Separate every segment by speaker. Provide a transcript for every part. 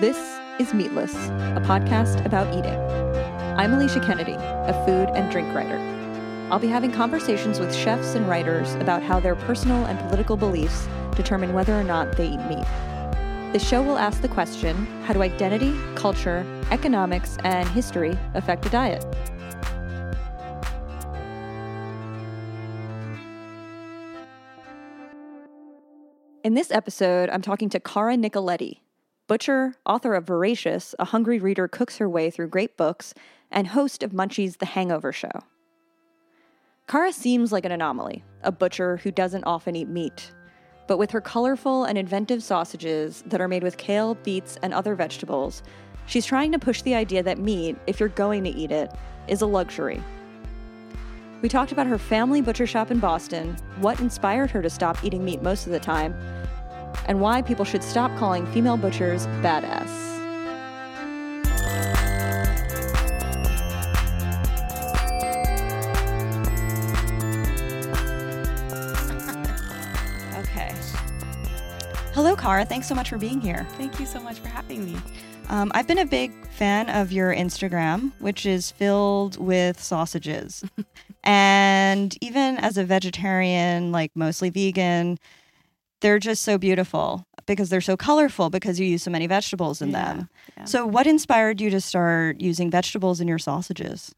Speaker 1: This is Meatless, a podcast about eating. I'm Alicia Kennedy, a food and drink writer. I'll be having conversations with chefs and writers about how their personal and political beliefs determine whether or not they eat meat. The show will ask the question how do identity, culture, economics, and history affect a diet? In this episode, I'm talking to Cara Nicoletti, butcher, author of Voracious, A Hungry Reader Cooks Her Way Through Great Books, and host of Munchie's The Hangover Show. Cara seems like an anomaly, a butcher who doesn't often eat meat. But with her colorful and inventive sausages that are made with kale, beets, and other vegetables, she's trying to push the idea that meat, if you're going to eat it, is a luxury. We talked about her family butcher shop in Boston, what inspired her to stop eating meat most of the time, and why people should stop calling female butchers badass. Okay. Hello, Cara. Thanks so much for being here.
Speaker 2: Thank you so much for having me.
Speaker 1: Um, I've been a big fan of your Instagram, which is filled with sausages. and even as a vegetarian, like mostly vegan, they're just so beautiful because they're so colorful because you use so many vegetables in
Speaker 2: Yeah,
Speaker 1: them.
Speaker 2: yeah.
Speaker 1: So, what inspired you to start using vegetables in your sausages?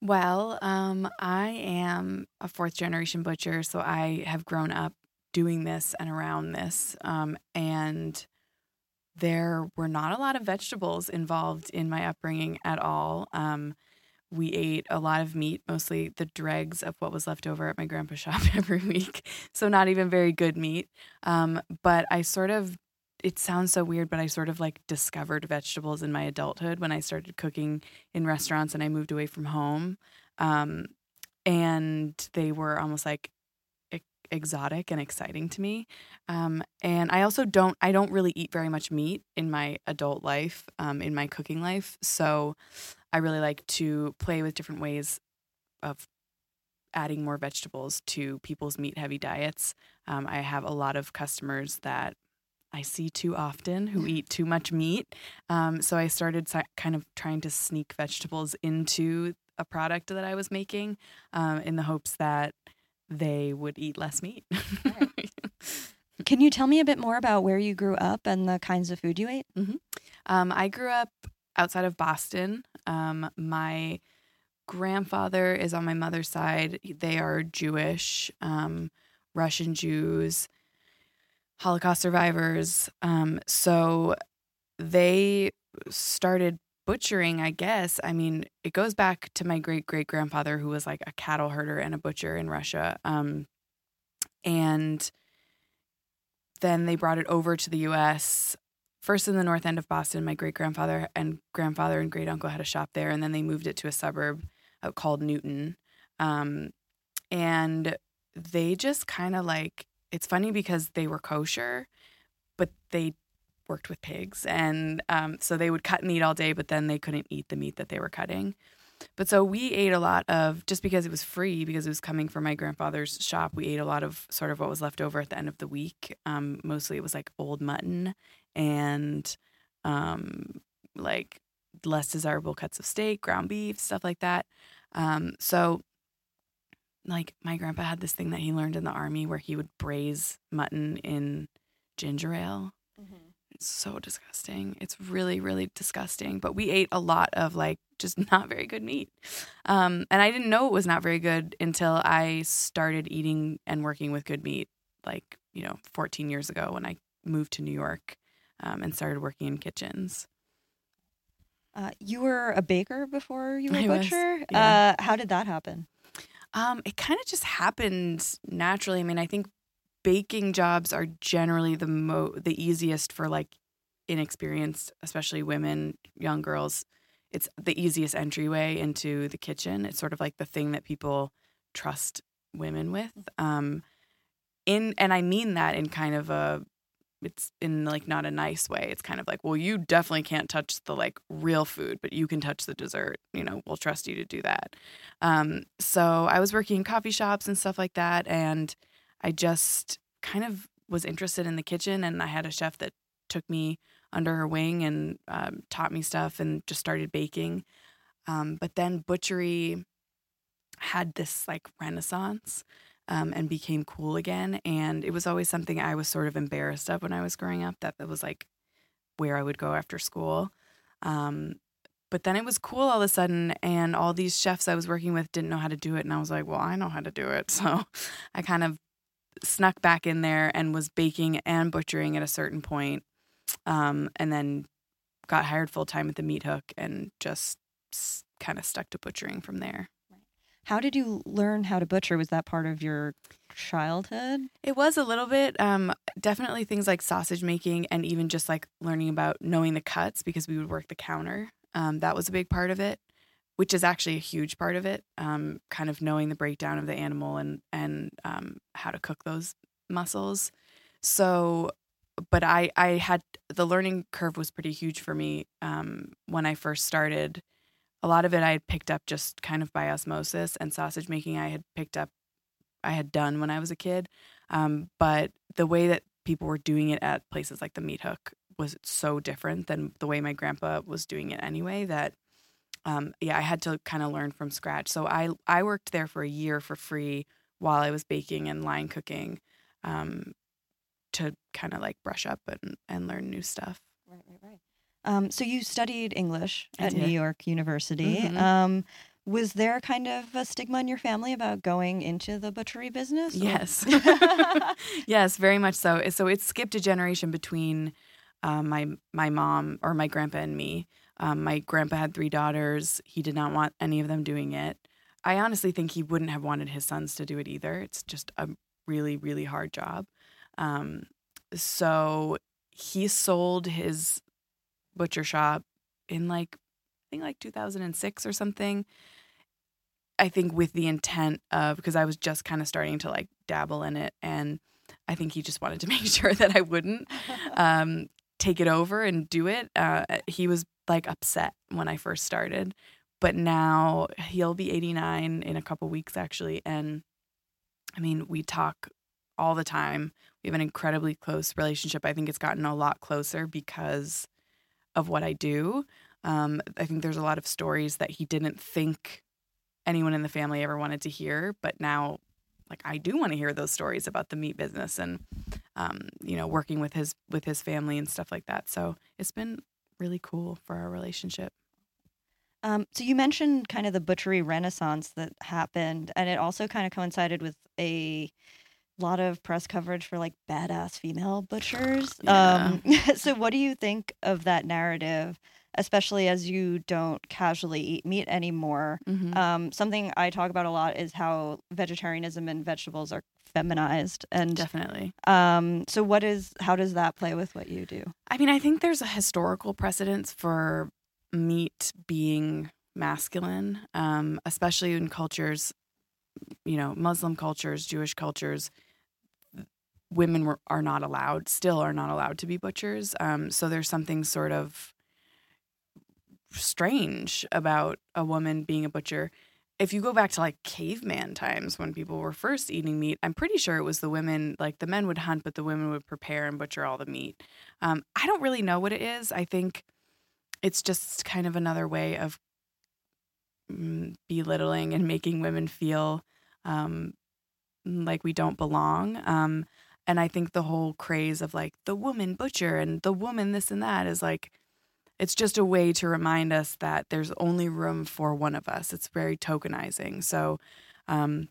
Speaker 2: Well, um, I am a fourth generation butcher, so I have grown up doing this and around this. Um, and there were not a lot of vegetables involved in my upbringing at all. Um, we ate a lot of meat, mostly the dregs of what was left over at my grandpa's shop every week. So, not even very good meat. Um, but I sort of, it sounds so weird, but I sort of like discovered vegetables in my adulthood when I started cooking in restaurants and I moved away from home. Um, and they were almost like exotic and exciting to me. Um, and I also don't, I don't really eat very much meat in my adult life, um, in my cooking life. So I really like to play with different ways of adding more vegetables to people's meat heavy diets. Um, I have a lot of customers that I see too often who eat too much meat. Um, so I started kind of trying to sneak vegetables into a product that I was making um, in the hopes that they would eat less meat.
Speaker 1: Can you tell me a bit more about where you grew up and the kinds of food you ate?
Speaker 2: Um, I grew up outside of Boston. Um, my grandfather is on my mother's side. They are Jewish, um, Russian Jews, Holocaust survivors. Um, so they started butchering, I guess. I mean, it goes back to my great great grandfather, who was like a cattle herder and a butcher in Russia. Um, and then they brought it over to the US first in the north end of Boston. My great grandfather and grandfather and great uncle had a shop there, and then they moved it to a suburb uh, called Newton. Um, and they just kind of like it's funny because they were kosher, but they worked with pigs, and um, so they would cut and eat all day, but then they couldn't eat the meat that they were cutting. But so we ate a lot of just because it was free, because it was coming from my grandfather's shop. We ate a lot of sort of what was left over at the end of the week. Um, mostly it was like old mutton and um, like less desirable cuts of steak, ground beef, stuff like that. Um, so, like, my grandpa had this thing that he learned in the army where he would braise mutton in ginger ale. It's so disgusting. It's really, really disgusting. But we ate a lot of like just not very good meat. Um, and I didn't know it was not very good until I started eating and working with good meat, like, you know, 14 years ago when I moved to New York um, and started working in kitchens.
Speaker 1: Uh, you were a baker before you were a
Speaker 2: I was,
Speaker 1: butcher.
Speaker 2: yeah.
Speaker 1: Uh, how did that happen?
Speaker 2: Um, it kind of just happened naturally. I mean, I think baking jobs are generally the mo the easiest for like inexperienced, especially women, young girls. It's the easiest entryway into the kitchen. It's sort of like the thing that people trust women with. Um, in and I mean that in kind of a it's in like not a nice way. It's kind of like, well, you definitely can't touch the like real food, but you can touch the dessert. You know, we'll trust you to do that. Um, so I was working in coffee shops and stuff like that, and I just kind of was interested in the kitchen, and I had a chef that took me under her wing and um, taught me stuff and just started baking. Um, but then butchery had this like renaissance um, and became cool again. And it was always something I was sort of embarrassed of when I was growing up, that it was like where I would go after school. Um, but then it was cool all of a sudden, and all these chefs I was working with didn't know how to do it. And I was like, well, I know how to do it. So I kind of snuck back in there and was baking and butchering at a certain point, um, and then got hired full time at the Meat Hook and just kind of stuck to butchering from there.
Speaker 1: How did you learn how to butcher? Was that part of your childhood?
Speaker 2: It was a little bit. Um, definitely things like sausage making and even just like learning about knowing the cuts because we would work the counter. Um, that was a big part of it, which is actually a huge part of it. Um, kind of knowing the breakdown of the animal and and um, how to cook those muscles. So, but I I had the learning curve was pretty huge for me um, when I first started. A lot of it I had picked up just kind of by osmosis, and sausage making I had picked up, I had done when I was a kid. Um, but the way that people were doing it at places like the Meat Hook was so different than the way my grandpa was doing it anyway that um, yeah, I had to kind of learn from scratch. So I I worked there for a year for free while I was baking and line cooking um, to kind of like brush up and, and learn new stuff.
Speaker 1: Right, right, right. Um, so you studied English at. New York University.
Speaker 2: Mhm.
Speaker 1: Um, was there kind of a stigma in your family about going into the butchery business?
Speaker 2: Yes. yes, very much so. So it skipped a generation between um, my my mom or my grandpa and me. Um, my grandpa had three daughters. He did not want any of them doing it. I honestly think he wouldn't have wanted his sons to do it either. It's just a really really hard job. Um, so he sold his butcher shop in like I think like 2006 or something. I think with the intent of because I was just kind of starting to like dabble in it, and I think he just wanted to make sure that I wouldn't um, take it over and do it. Uh, he was like upset when I first started, but now he'll be 89 in a couple weeks actually, and I mean we talk all the time. We have an incredibly close relationship. I think it's gotten a lot closer because of what I do. Um, I think there's a lot of stories that he didn't think anyone in the family ever wanted to hear, but now, like, I do want to hear those stories about the meat business and, um, you know, working with his with his family and stuff like that. So it's been really cool for our relationship.
Speaker 1: Um, so you mentioned kind of the butchery renaissance that happened, and it also kind of coincided with a lot of press coverage for like badass female butchers.
Speaker 2: Yeah.
Speaker 1: Um, so what do you think of that narrative, especially as you don't casually eat meat anymore?
Speaker 2: Mhm.
Speaker 1: Um, something I talk about a lot is how vegetarianism and vegetables are feminized, and
Speaker 2: Definitely.
Speaker 1: um, so what is how does that play with what you do?
Speaker 2: I mean, I think there's a historical precedence for meat being masculine, um, especially in cultures, you know, Muslim cultures, Jewish cultures. Women were, are not allowed, still are not allowed to be butchers. Um, so there's something sort of strange about a woman being a butcher. If you go back to like caveman times when people were first eating meat, I'm pretty sure it was the women, like the men would hunt, but the women would prepare and butcher all the meat. Um, I don't really know what it is. I think it's just kind of another way of belittling and making women feel um, like we don't belong. Um, and I think the whole craze of like the woman butcher and the woman this and that is like, it's just a way to remind us that there's only room for one of us. It's very tokenizing. So, um,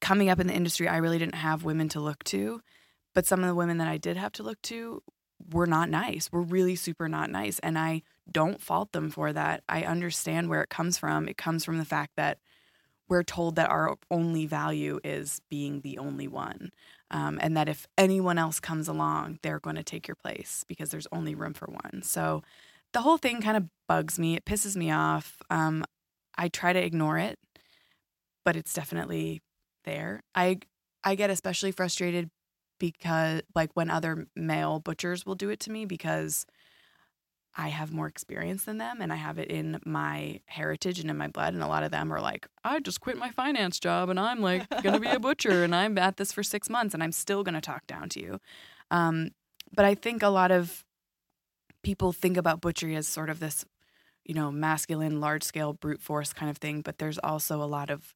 Speaker 2: coming up in the industry, I really didn't have women to look to, but some of the women that I did have to look to were not nice. Were really super not nice, and I don't fault them for that. I understand where it comes from. It comes from the fact that we're told that our only value is being the only one, um, and that if anyone else comes along, they're going to take your place because there's only room for one. So the whole thing kind of bugs me. It pisses me off. Um, I try to ignore it, but it's definitely there. I I get especially frustrated because like when other male butchers will do it to me because I have more experience than them and I have it in my heritage and in my blood and a lot of them are like I just quit my finance job and I'm like going to be a butcher and I'm at this for 6 months and I'm still going to talk down to you. Um, but I think a lot of people think about butchery as sort of this, you know, masculine, large scale brute force kind of thing, but there's also a lot of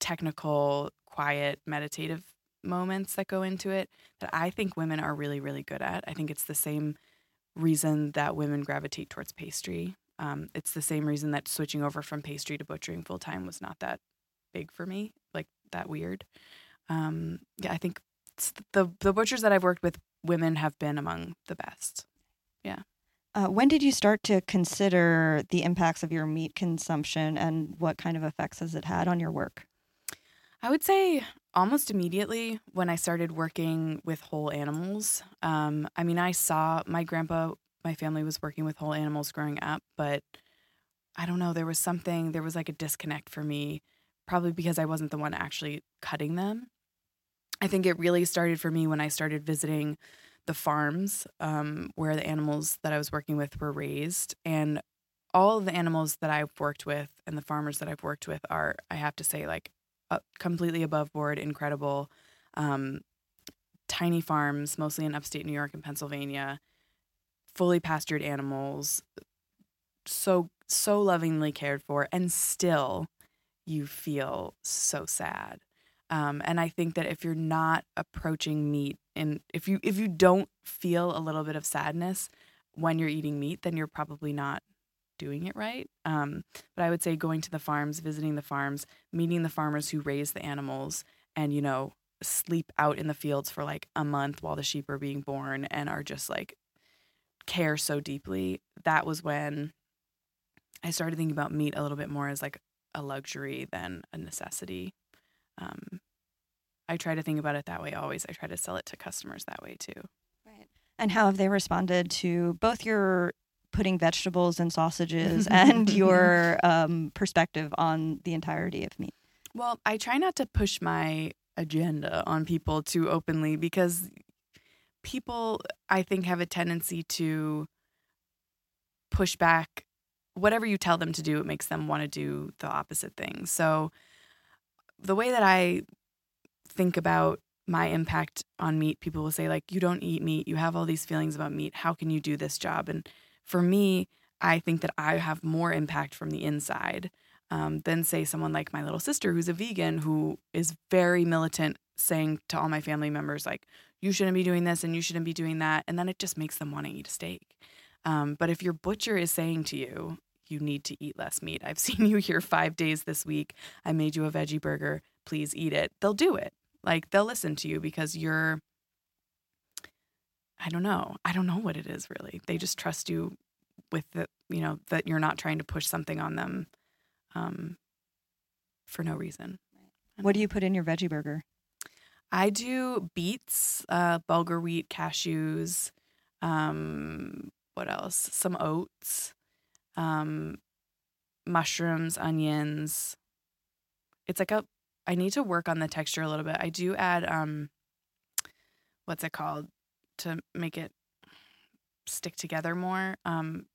Speaker 2: technical, quiet, meditative moments that go into it that I think women are really, really good at. I think it's the same reason that women gravitate towards pastry. Um, it's the same reason that switching over from pastry to butchering full time was not that big for me, like that weird. Um, yeah, I think the the butchers that I've worked with, women have been among the best. Yeah.
Speaker 1: Uh, when did you start to consider the impacts of your meat consumption and what kind of effects has it had on your work?
Speaker 2: I would say almost immediately when I started working with whole animals. Um, I mean, I saw my grandpa, my family was working with whole animals growing up, but I don't know, there was something, there was like a disconnect for me, probably because I wasn't the one actually cutting them. I think it really started for me when I started visiting the farms um, where the animals that I was working with were raised. And all of the animals that I've worked with and the farmers that I've worked with are, I have to say, like completely above board, incredible. Um, tiny farms, mostly in upstate New York and Pennsylvania, fully pastured animals, so so lovingly cared for, and still you feel so sad. Um, and I think that if you're not approaching meat and if you if you don't feel a little bit of sadness when you're eating meat, then you're probably not doing it right. Um, but I would say going to the farms, visiting the farms, meeting the farmers who raise the animals, and you know sleep out in the fields for like a month while the sheep are being born and are just like care so deeply. That was when I started thinking about meat a little bit more as like a luxury than a necessity. Um, I try to think about it that way always. I try to sell it to customers that way too.
Speaker 1: Right. And how have they responded to both your putting vegetables and sausages and your um, perspective on the entirety of meat?
Speaker 2: Well, I try not to push my agenda on people too openly because people, I think, have a tendency to push back whatever you tell them to do, it makes them want to do the opposite thing. So, the way that I think about my impact on meat, people will say, like, you don't eat meat, you have all these feelings about meat. How can you do this job? And for me, I think that I have more impact from the inside um, than, say, someone like my little sister who's a vegan who is very militant, saying to all my family members, like, you shouldn't be doing this and you shouldn't be doing that. And then it just makes them want to eat a steak. Um, but if your butcher is saying to you, you need to eat less meat, I've seen you here five days this week, I made you a veggie burger, please eat it, they'll do it. Like, they'll listen to you because you're I don't know. I don't know what it is really. They just trust you with the, you know, that you're not trying to push something on them um, for no reason.
Speaker 1: What do you put in your veggie burger?
Speaker 2: I do beets, uh, bulgur wheat, cashews, um, what else? Some oats, um, mushrooms, onions. It's like a, I need to work on the texture a little bit. I do add, um, what's it called? To make it stick together more. Um,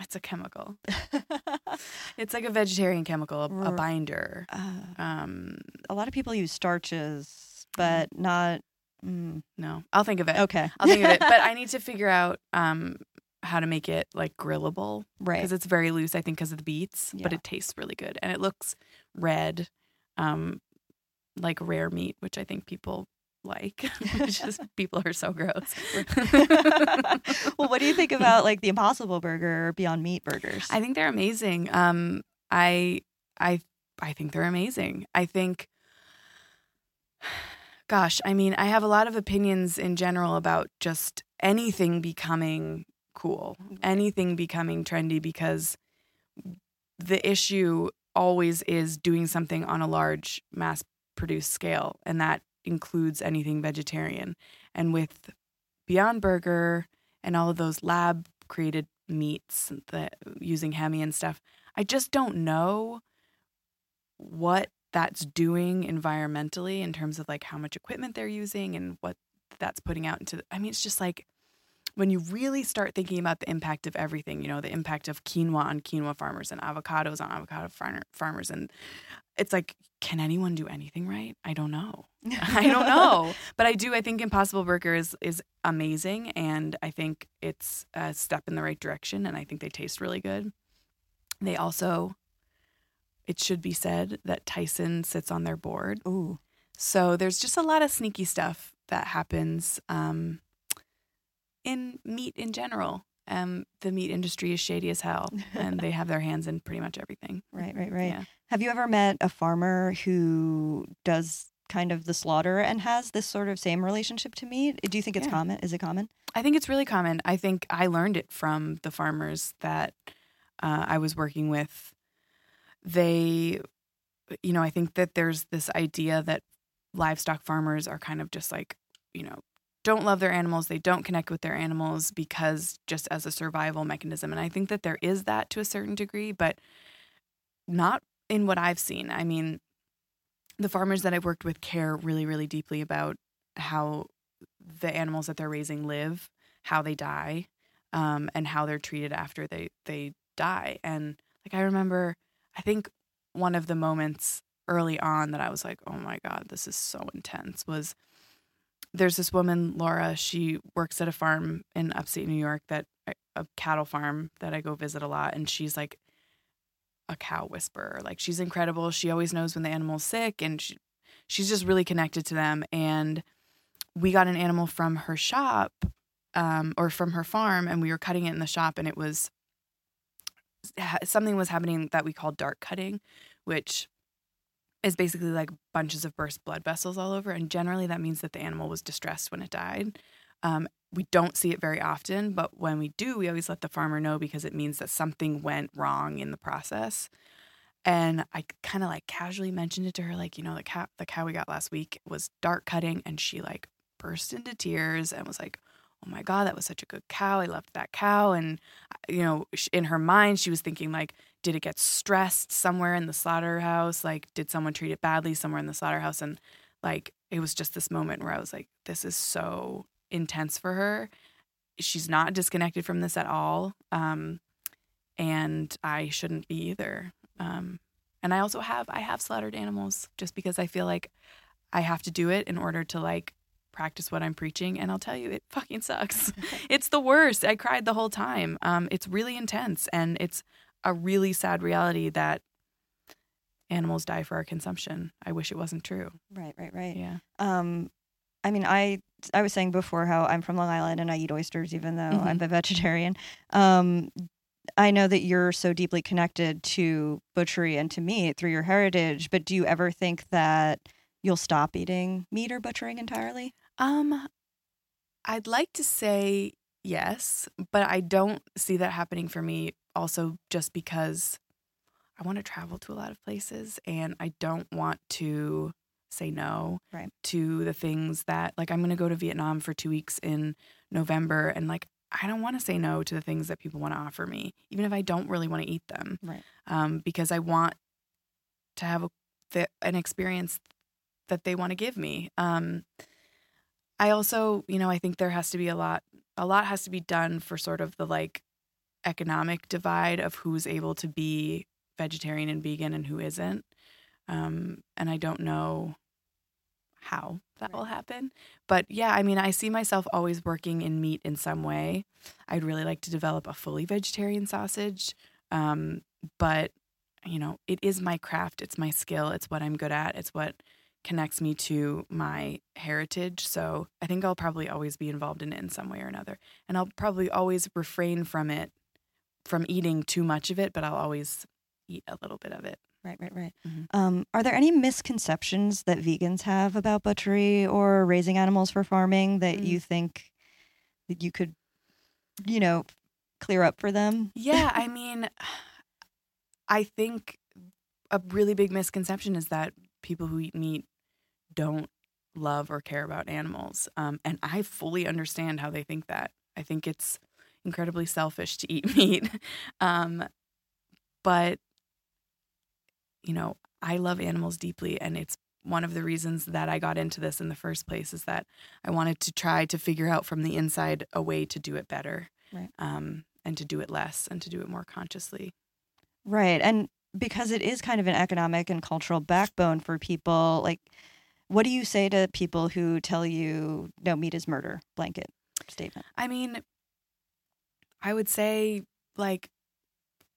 Speaker 2: it's a chemical. it's like a vegetarian chemical, a, a binder. Uh,
Speaker 1: um, a lot of people use starches, but mm. not.
Speaker 2: Mm. No, I'll think of it.
Speaker 1: Okay,
Speaker 2: I'll think of it. But I need to figure out um, how to make it like grillable,
Speaker 1: right?
Speaker 2: Because it's very loose, I think, because of the beets. Yeah. But it tastes really good, and it looks red, um, like rare meat, which I think people like, is people are so gross.
Speaker 1: well, what do you think about like the Impossible Burger or Beyond Meat burgers?
Speaker 2: I think they're amazing. Um, I I I think they're amazing. I think gosh, I mean, I have a lot of opinions in general about just anything becoming cool, anything becoming trendy because the issue always is doing something on a large mass produced scale and that includes anything vegetarian. And with Beyond Burger and all of those lab created meats that using hemi and stuff, I just don't know what that's doing environmentally in terms of like how much equipment they're using and what that's putting out into the, I mean it's just like when you really start thinking about the impact of everything, you know, the impact of quinoa on quinoa farmers and avocados on avocado farmers and it's like can anyone do anything right? I don't know. I don't know, but I do. I think Impossible Burger is is amazing, and I think it's a step in the right direction, and I think they taste really good. They also, it should be said that Tyson sits on their board,
Speaker 1: Ooh.
Speaker 2: so there's just a lot of sneaky stuff that happens um, in meat in general. Um, the meat industry is shady as hell, and they have their hands in pretty much everything.
Speaker 1: Right, right, right.
Speaker 2: Yeah.
Speaker 1: Have you ever met a farmer who does kind of the slaughter and has this sort of same relationship to meat? Do you think it's
Speaker 2: Yeah.
Speaker 1: common? Is it common?
Speaker 2: I think it's really common. I think I learned it from the farmers that uh, I was working with. They, you know, I think that there's this idea that livestock farmers are kind of just like, you know, don't love their animals. They don't connect with their animals because just as a survival mechanism. And I think that there is that to a certain degree, but not in what I've seen. I mean, the farmers that I've worked with care really, really deeply about how the animals that they're raising live, how they die, um, and how they're treated after they they die. And like I remember, I think one of the moments early on that I was like, "Oh my god, this is so intense." Was there's this woman, Laura. She works at a farm in upstate New York that a cattle farm that I go visit a lot, and she's like a cow whisperer. Like she's incredible. She always knows when the animal's sick, and she, she's just really connected to them. And we got an animal from her shop um, or from her farm, and we were cutting it in the shop, and it was something was happening that we call dark cutting, which is basically like bunches of burst blood vessels all over, and generally that means that the animal was distressed when it died. Um, we don't see it very often, but when we do, we always let the farmer know because it means that something went wrong in the process. And I kind of like casually mentioned it to her, like, you know, the cow, the cow we got last week was dark cutting, and she like burst into tears and was like, "Oh my god, that was such a good cow. I loved that cow." And you know, in her mind, she was thinking like, "Did it get stressed somewhere in the slaughterhouse? Like, did someone treat it badly somewhere in the slaughterhouse?" And like, it was just this moment where I was like, "This is so intense for her. She's not disconnected from this at all, um, and I shouldn't be either." Um, and I also have I have slaughtered animals just because I feel like I have to do it in order to like practice what I'm preaching. And I'll tell you, it fucking sucks. it's the worst. I cried the whole time. Um, it's really intense, and it's a really sad reality that animals die for our consumption. I wish it wasn't true.
Speaker 1: Right, right, right.
Speaker 2: Yeah.
Speaker 1: Um, I mean, I I was saying before how I'm from Long Island and I eat oysters, even though
Speaker 2: Mhm.
Speaker 1: I'm a vegetarian. Um, I know that you're so deeply connected to butchery and to meat through your heritage, but do you ever think that you'll stop eating meat or butchering entirely?
Speaker 2: Um, I'd like to say yes, but I don't see that happening for me. Also, just because I want to travel to a lot of places and I don't want to say no
Speaker 1: Right.
Speaker 2: to the things that, like, I'm going to go to Vietnam for two weeks in November, and like, I don't want to say no to the things that people want to offer me, even if I don't really want to eat them,
Speaker 1: Right.
Speaker 2: um, because I want to have a, the, an experience that they want to give me. Um, I also, you know, I think there has to be a lot a lot has to be done for sort of the like economic divide of who's able to be vegetarian and vegan and who isn't. Um, and I don't know how that will happen. But yeah, I mean, I see myself always working in meat in some way. I'd really like to develop a fully vegetarian sausage. Um, but, you know, it is my craft, it's my skill, it's what I'm good at, it's what connects me to my heritage. So I think I'll probably always be involved in it in some way or another. And I'll probably always refrain from it, from eating too much of it, but I'll always eat a little bit of it.
Speaker 1: Right, right, right.
Speaker 2: Mhm.
Speaker 1: Um, are there any misconceptions that vegans have about butchery or raising animals for farming that
Speaker 2: Mm.
Speaker 1: you think that you could, you know, clear up for them?
Speaker 2: Yeah, I mean, I think a really big misconception is that people who eat meat don't love or care about animals. Um, and I fully understand how they think that. I think it's incredibly selfish to eat meat. Um, but, you know, I love animals deeply. And it's one of the reasons that I got into this in the first place is that I wanted to try to figure out from the inside a way to do it better.
Speaker 1: Right.
Speaker 2: Um, and to do it less and to do it more consciously.
Speaker 1: Right. And because it is kind of an economic and cultural backbone for people, like What do you say to people who tell you no meat is murder? Blanket statement.
Speaker 2: I mean, I would say like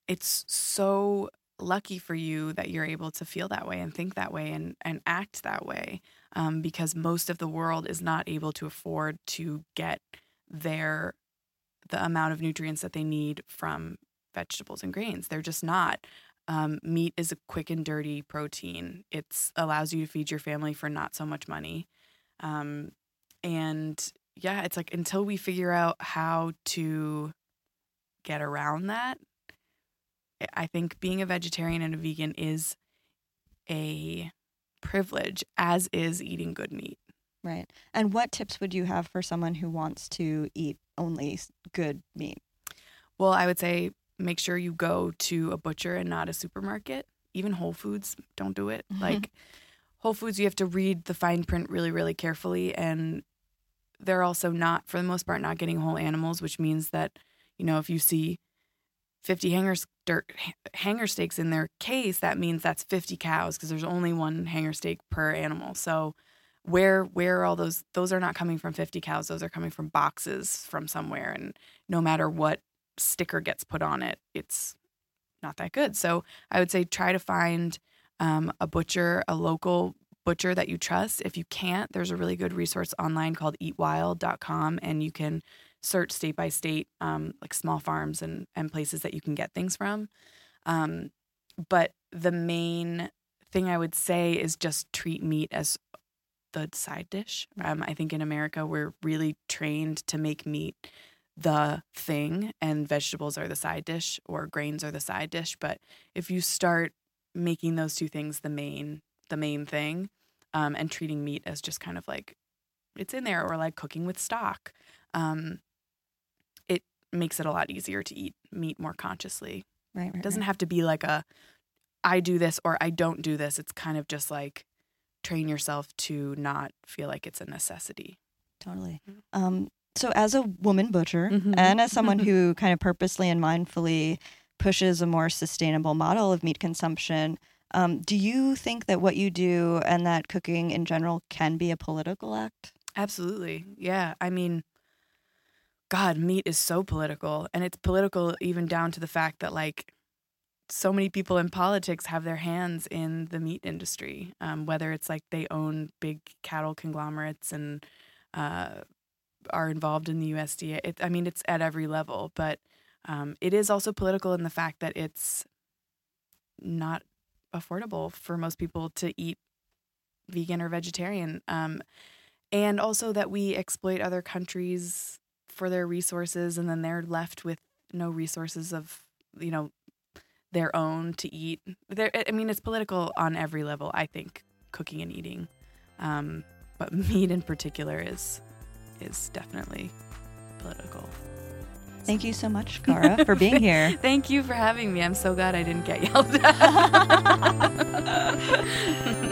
Speaker 2: it's so lucky for you that you're able to feel that way and think that way and, and act that way um, because most of the world is not able to afford to get their the amount of nutrients that they need from vegetables and grains they're just not. Um, meat is a quick and dirty protein. It allows you to feed your family for not so much money. Um, and yeah it's like until we figure out how to get around that I think being a vegetarian and a vegan is a privilege, as is eating good meat.
Speaker 1: Right. And what tips would you have for someone who wants to eat only good meat?
Speaker 2: Well, I would say make sure you go to a butcher and not a supermarket. Even Whole Foods, don't do it. Mm-hmm. Like Whole Foods, you have to read the fine print really, really carefully. And they're also not, for the most part, not getting whole animals, which means that, you know, if you see 50 hanger, hanger steaks in their case, that means that's 50 cows because there's only one hanger steak per animal. So where where are all those those are not coming from 50 cows those are coming from boxes from somewhere and no matter what sticker gets put on it it's not that good so i would say try to find um, a butcher a local butcher that you trust if you can't there's a really good resource online called eatwild.com and you can search state by state, um, like small farms and, and places that you can get things from. Um, but the main thing I would say is just treat meat as the side dish. Um, I think in America, we're really trained to make meat the thing and vegetables are the side dish or grains are the side dish. But if you start making those two things the main, the main thing, um, and treating meat as just kind of like it's in there or like cooking with stock, um, makes it a lot easier to eat meat more consciously.
Speaker 1: Right, right.
Speaker 2: It doesn't
Speaker 1: right.
Speaker 2: have to be like a I do this or I don't do this. It's kind of just like train yourself to not feel like it's a necessity.
Speaker 1: Totally. Mm-hmm. Um, so, as a woman butcher mm-hmm. and as someone who kind of purposely and mindfully pushes a more sustainable model of meat consumption, um, do you think that what you do and that cooking in general can be a political act?
Speaker 2: Absolutely. Yeah. I mean, God, meat is so political. And it's political even down to the fact that, like, so many people in politics have their hands in the meat industry, um, whether it's like they own big cattle conglomerates and uh, are involved in the USDA. It, I mean, it's at every level, but um, it is also political in the fact that it's not affordable for most people to eat vegan or vegetarian. Um, and also that we exploit other countries for their resources and then they're left with no resources of you know their own to eat there i mean it's political on every level i think cooking and eating um, but meat in particular is is definitely political
Speaker 1: Thank you so much, Cara, for being here.
Speaker 2: Thank you for having me. I'm so glad I didn't get yelled at.